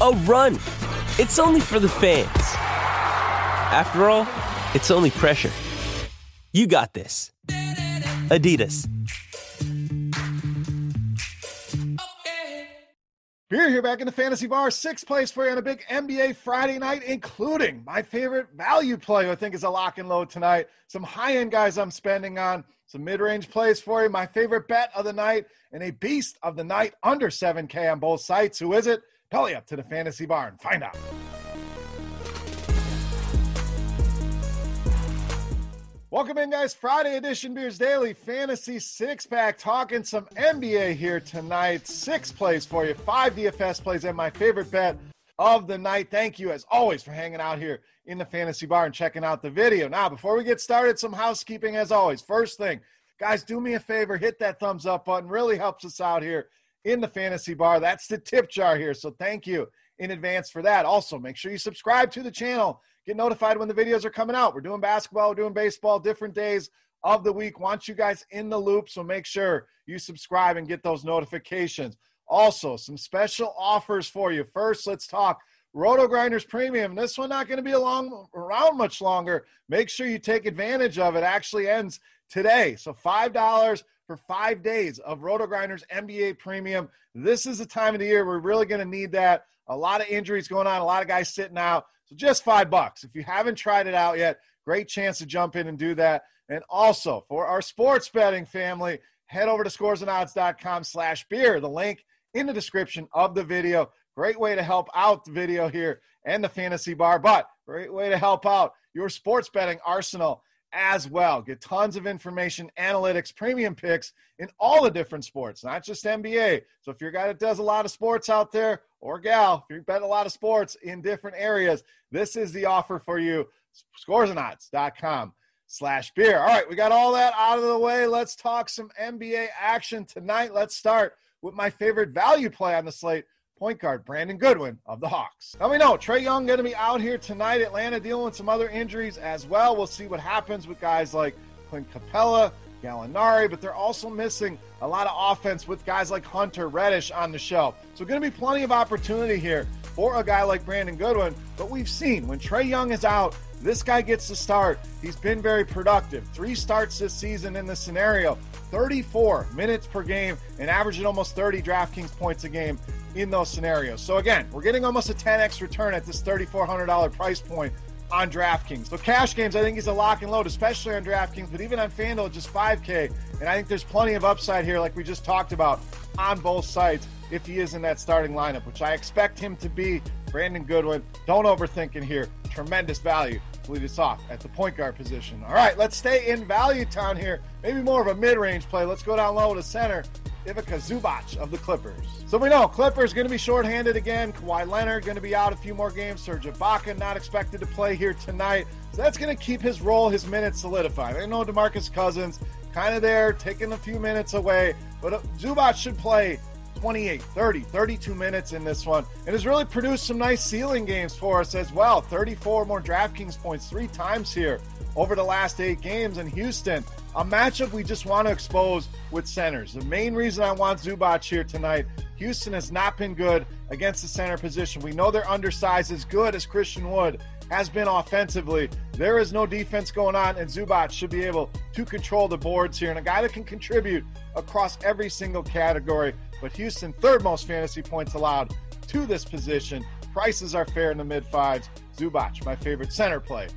a run. It's only for the fans. After all, it's only pressure. You got this. Adidas. Beer here back in the fantasy bar. Sixth place for you on a big NBA Friday night, including my favorite value play, I think is a lock and load tonight. Some high end guys I'm spending on, some mid range plays for you. My favorite bet of the night, and a beast of the night under 7K on both sites. Who is it? Belly up to the fantasy bar and find out. Welcome in, guys. Friday edition Beers Daily Fantasy Six Pack. Talking some NBA here tonight. Six plays for you, five DFS plays, and my favorite bet of the night. Thank you, as always, for hanging out here in the fantasy bar and checking out the video. Now, before we get started, some housekeeping as always. First thing, guys, do me a favor, hit that thumbs up button. Really helps us out here in the fantasy bar. That's the tip jar here. So thank you in advance for that. Also, make sure you subscribe to the channel Get notified when the videos are coming out. We're doing basketball, we're doing baseball, different days of the week. Want you guys in the loop, so make sure you subscribe and get those notifications. Also, some special offers for you. First, let's talk Roto Grinders Premium. This one not going to be long, around much longer. Make sure you take advantage of it. Actually ends today. So $5 for five days of Roto Grinders NBA Premium. This is the time of the year we're really going to need that. A lot of injuries going on, a lot of guys sitting out. So just five bucks. If you haven't tried it out yet, great chance to jump in and do that. And also for our sports betting family, head over to scoresandodds.com slash beer. The link in the description of the video. Great way to help out the video here and the fantasy bar, but great way to help out your sports betting arsenal as well. Get tons of information, analytics, premium picks in all the different sports, not just NBA. So if you're a guy that does a lot of sports out there, or gal, if you bet a lot of sports in different areas, this is the offer for you. Scoresandodds.com slash beer. All right, we got all that out of the way. Let's talk some NBA action tonight. Let's start with my favorite value play on the slate point guard Brandon Goodwin of the Hawks. Let me know Trae Young going to be out here tonight. Atlanta dealing with some other injuries as well. We'll see what happens with guys like Clint Capela, Gallinari, but they're also missing a lot of offense with guys like Hunter Reddish on the shelf. So going to be plenty of opportunity here for a guy like Brandon Goodwin. But we've seen when Trae Young is out, this guy gets to start. He's been very productive. Three starts this season in this scenario, 34 minutes per game, and averaging almost 30 DraftKings points a game in those scenarios. So again, we're getting almost a 10x return at this $3,400 price point on DraftKings. So cash games, I think is a lock and load, especially on DraftKings, but even on FanDuel, just 5K. And I think there's plenty of upside here, like we just talked about on both sides, if he is in that starting lineup, which I expect him to be. Brandon Goodwin, don't overthink in here. Tremendous value to lead us off at the point guard position. All right, let's stay in value town here. Maybe more of a mid range play. Let's go down low to center. Ivica Zubac of the Clippers. So we know Clippers going to be shorthanded again. Kawhi Leonard going to be out a few more games. Serge Ibaka not expected to play here tonight. So that's going to keep his role, his minutes solidified. I know DeMarcus Cousins kind of there, taking a few minutes away, but Zubac should play 28, 30, 32 minutes in this one, and has really produced some nice ceiling games for us as well. 34 more DraftKings points three times here over the last eight games. in Houston, a matchup we just want to expose with centers. The main reason I want Zubac here tonight, Houston has not been good against the center position. We know their undersized as good as Christian Wood has been offensively. There is no defense going on, and Zubac should be able to control the boards here. And a guy that can contribute across every single category. But Houston, third most fantasy points allowed to this position. Prices are fair in the mid fives. Zubac, my favorite center play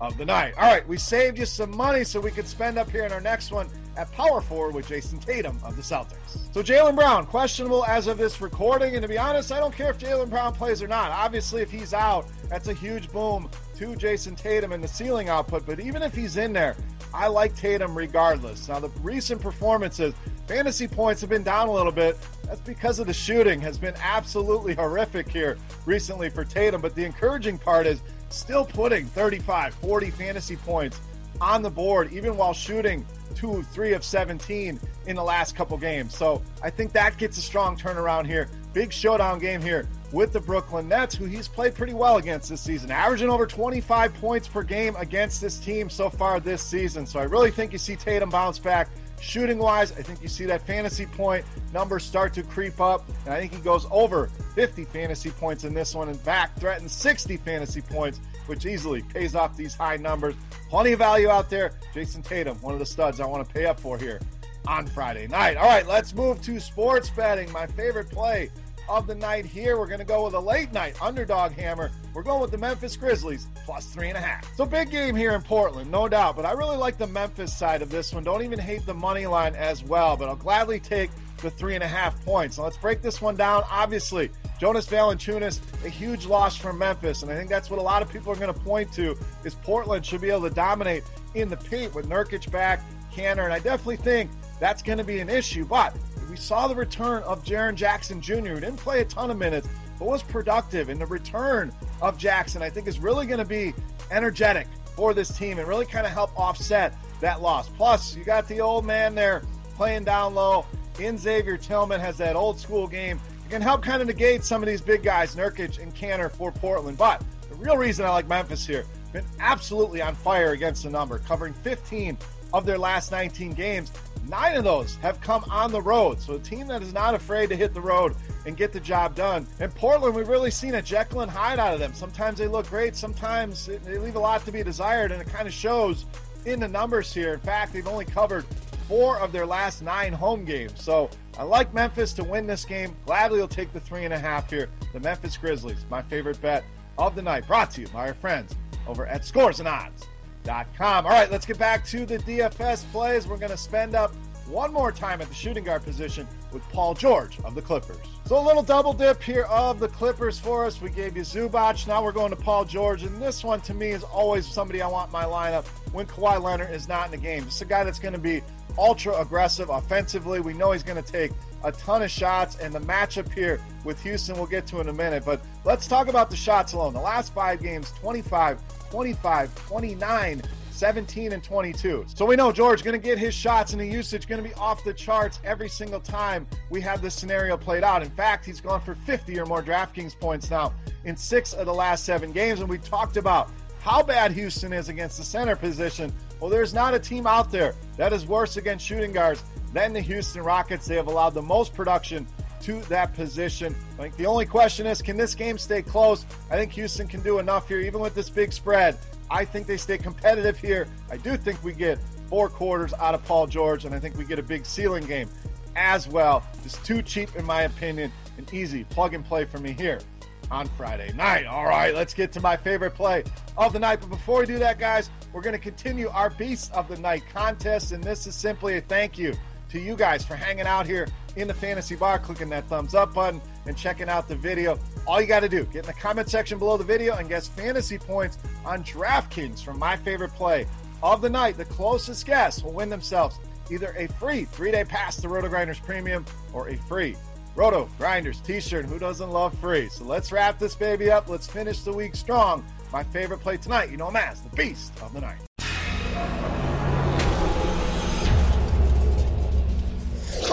of the night. All right, we saved you some money so we could spend up here in our next one at power forward with Jayson Tatum of the Celtics. So Jaylen Brown, questionable as of this recording. And to be honest, I don't care if Jaylen Brown plays or not. Obviously, if he's out, that's a huge boom to Jayson Tatum and the ceiling output. But even if he's in there, I like Tatum regardless. Now, the recent performances, fantasy points have been down a little bit. That's because of the shooting has been absolutely horrific here recently for Tatum. But the encouraging part is still putting 35, 40 fantasy points on the board, even while shooting two, three of 17 in the last couple games. So I think that gets a strong turnaround here. Big showdown game here with the Brooklyn Nets, who he's played pretty well against this season, averaging over 25 points per game against this team so far this season. So I really think you see Tatum bounce back. Shooting wise, I think you see that fantasy point numbers start to creep up, and I think he goes over 50 fantasy points in this one. In fact, threatens 60 fantasy points, which easily pays off these high numbers. Plenty of value out there. Jayson Tatum, one of the studs I want to pay up for here on Friday night. All right, let's move to sports betting. My favorite play of the night here. We're going to go with a late night underdog hammer. We're going with the Memphis Grizzlies plus three and a half. So big game here in Portland, no doubt. But I really like the Memphis side of this one. Don't even hate the money line as well. But I'll gladly take the three and a half points. Now let's break this one down. Obviously, Jonas Valanciunas, a huge loss for Memphis, and I think that's what a lot of people are going to point to is Portland should be able to dominate in the paint with Nurkic back, Kanter, and I definitely think that's going to be an issue. But we saw the return of Jaren Jackson Jr., who didn't play a ton of minutes, but was productive. And the return of Jackson, I think, is really going to be energetic for this team and really kind of help offset that loss. Plus, you got the old man there playing down low. In Xavier Tillman has that old school game. It can help kind of negate some of these big guys, Nurkic and Kanter for Portland. But the real reason I like Memphis here, been absolutely on fire against the number, covering 15 of their last 19 games. Nine of those have come on the road. So a team that is not afraid to hit the road and get the job done. In Portland, we've really seen a Jekyll and Hyde out of them. Sometimes they look great, sometimes they leave a lot to be desired, and it kind of shows in the numbers here. In fact, they've only covered four of their last nine home games. So I like Memphis to win this game. Gladly will take the three and a half here. The Memphis Grizzlies, my favorite bet of the night, brought to you by our friends over at Scores and Odds. All right, let's get back to the DFS plays. We're going to spend up one more time at the shooting guard position with Paul George of the Clippers. So a little double dip here of the Clippers for us. We gave you Zubac. Now we're going to Paul George. And this one to me is always somebody I want my lineup when Kawhi Leonard is not in the game. Is a guy that's going to be ultra aggressive offensively. We know he's going to take a ton of shots, and the matchup here with Houston we'll get to in a minute. But let's talk about the shots alone. The last five games 25, 25, 29, 17 and 22. So we know George going to get his shots and the usage going to be off the charts every single time we have this scenario played out. In fact, he's gone for 50 or more DraftKings points now in six of the last seven games. And we talked about how bad Houston is against the center position. Well, there's not a team out there that is worse against shooting guards than the Houston Rockets. They have allowed the most production to that position. I think the only question is can this game stay close? I think Houston can do enough here, even with this big spread. I think they stay competitive here. I do think we get four quarters out of Paul George, and I think we get a big ceiling game as well. It's too cheap, in my opinion, and easy plug and play for me here on Friday night. All right, let's get to my favorite play of the night. But before we do that, guys, we're going to continue our Beast of the Night contest, and this is simply a thank you to you guys for hanging out here in the fantasy bar, clicking that thumbs up button, and checking out the video. All you got to do, get in the comment section below the video and guess fantasy points on DraftKings from my favorite play of the night. The closest guess will win themselves either a free three day pass to Roto Grinders Premium or a free Roto Grinders t shirt. Who doesn't love free? So let's wrap this baby up. Let's finish the week strong. My favorite play tonight, you know Mass, the Beast of the Night.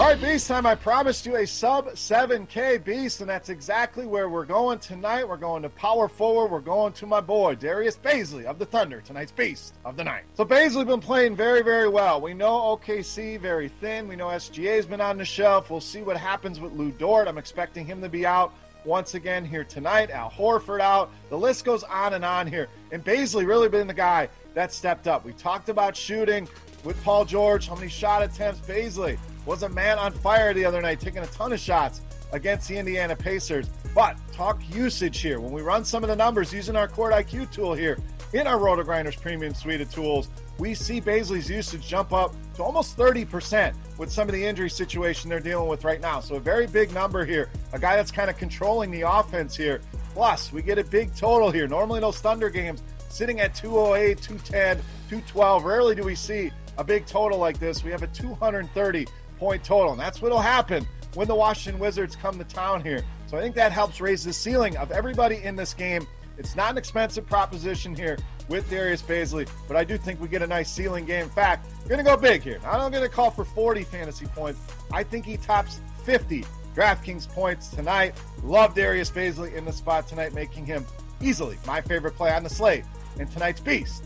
All right, Beast time. I promised you a sub 7K Beast, and that's exactly where we're going tonight. We're going to power forward. We're going to my boy, Darius Bazley of the Thunder, tonight's Beast of the night. So, Bazley been playing very, very well. We know OKC very thin. We know SGA's been on the shelf. We'll see what happens with Lu Dort. I'm expecting him to be out once again here tonight. Al Horford out. The list goes on and on here. And Bazley really been the guy that stepped up. We talked about shooting with Paul George, how many shot attempts Bazley was a man on fire the other night, taking a ton of shots against the Indiana Pacers. But talk usage here. When we run some of the numbers using our Court IQ tool here in our RotoGrinders premium suite of tools, we see Bazley's usage jump up to almost 30% with some of the injury situation they're dealing with right now. So a very big number here. A guy that's kind of controlling the offense here. Plus, we get a big total here. Normally those Thunder games sitting at 208, 210, 212. Rarely do we see a big total like this. We have a 230 point total. And that's what'll happen when the Washington Wizards come to town here. So I think that helps raise the ceiling of everybody in this game. It's not an expensive proposition here with Darius Bazley, but I do think we get a nice ceiling game. In fact, we're going to go big here. I'm going to call for 40 fantasy points. I think he tops 50 DraftKings points tonight. Love Darius Bazley in the spot tonight, making him easily my favorite play on the slate in tonight's Beast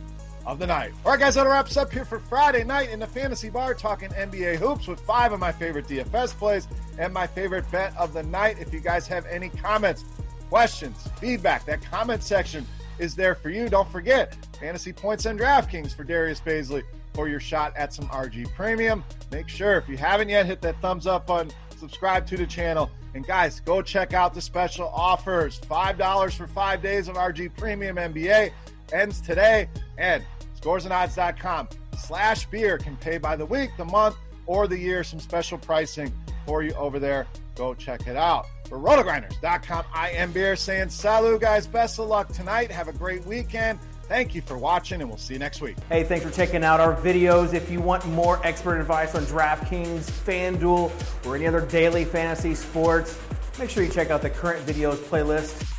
of the night. All right, guys, that wraps up here for Friday night in the Fantasy Bar talking NBA hoops with five of my favorite DFS plays and my favorite bet of the night. If you guys have any comments, questions, feedback, that comment section is there for you. Don't forget fantasy points and DraftKings for Darius Bazley for your shot at some RG Premium. Make sure if you haven't yet, hit that thumbs up button, subscribe to the channel. And guys, go check out the special offers. $5 for five days of RG Premium NBA ends today. And scoresandodds.com slash beer can pay by the week, the month, or the year. Some special pricing for you over there. Go check it out. For rotogrinders.com, I am Beer saying salut, guys. Best of luck tonight. Have a great weekend. Thank you for watching, and we'll see you next week. Hey, thanks for checking out our videos. If you want more expert advice on DraftKings, FanDuel, or any other daily fantasy sports, make sure you check out the current videos playlist